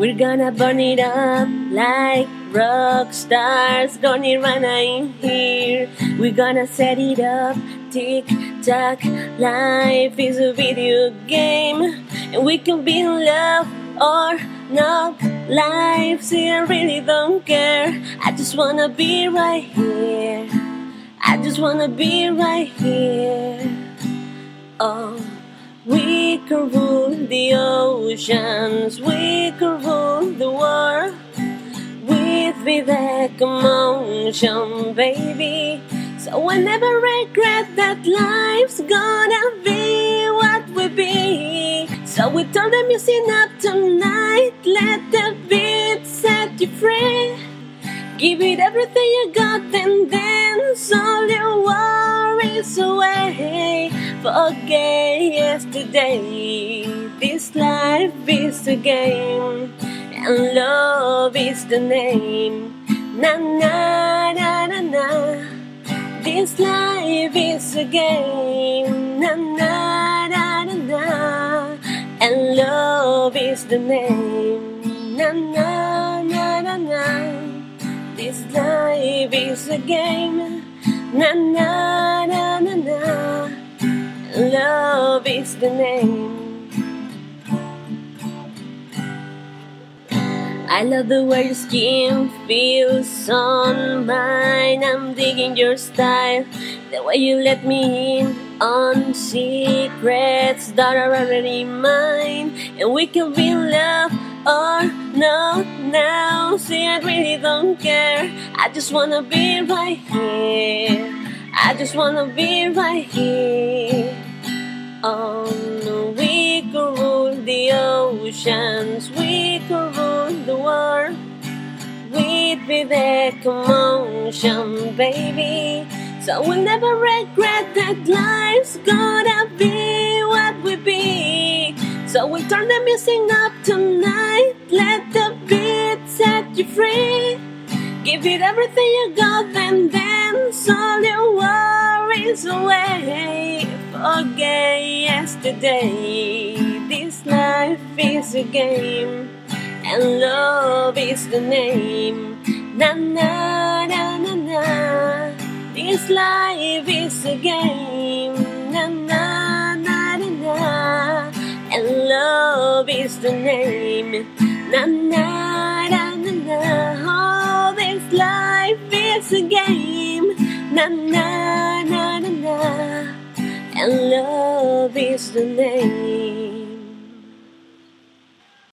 We're gonna burn it up like rock stars. Gonna run in here. We're gonna set it up. Tick tock. Life is a video game, and we can be in love or not. Life, see, I really don't care. I just wanna be right here. I just wanna be right here. Oh. We can rule the oceans, we can with Vivek emotion, baby. So I never regret that life's gonna be what we be. So we turn the music up tonight, let the beat set you free. Give it everything you got and dance all your worries away. Forget yesterday. This life is a game, and love is the name. Na na na na na. This life is a game. Na na na na na. And love is the name. Na na na na na. This life is a game. Na na na na na. Love is the name. I love the way your skin feels on mine. I'm digging your style, the way you let me in on secrets that are already mine. And we can be in love or no now. See, I really don't care. I just wanna be right here. I just wanna be right here. Oh no, we can rule the oceans, with Vivek commotion, baby. So we'll never regret that life's gonna be what we be. So we turn the music up tonight, let the beat set you free. Give it everything you got and dance all your worries away. Forget yesterday. This life is a game, and love is the name. Na na na na na. This life is a game. Na na na na na. And love is the name. Na na na na na. Oh, this life is a game. Na na na na na. And love is the name.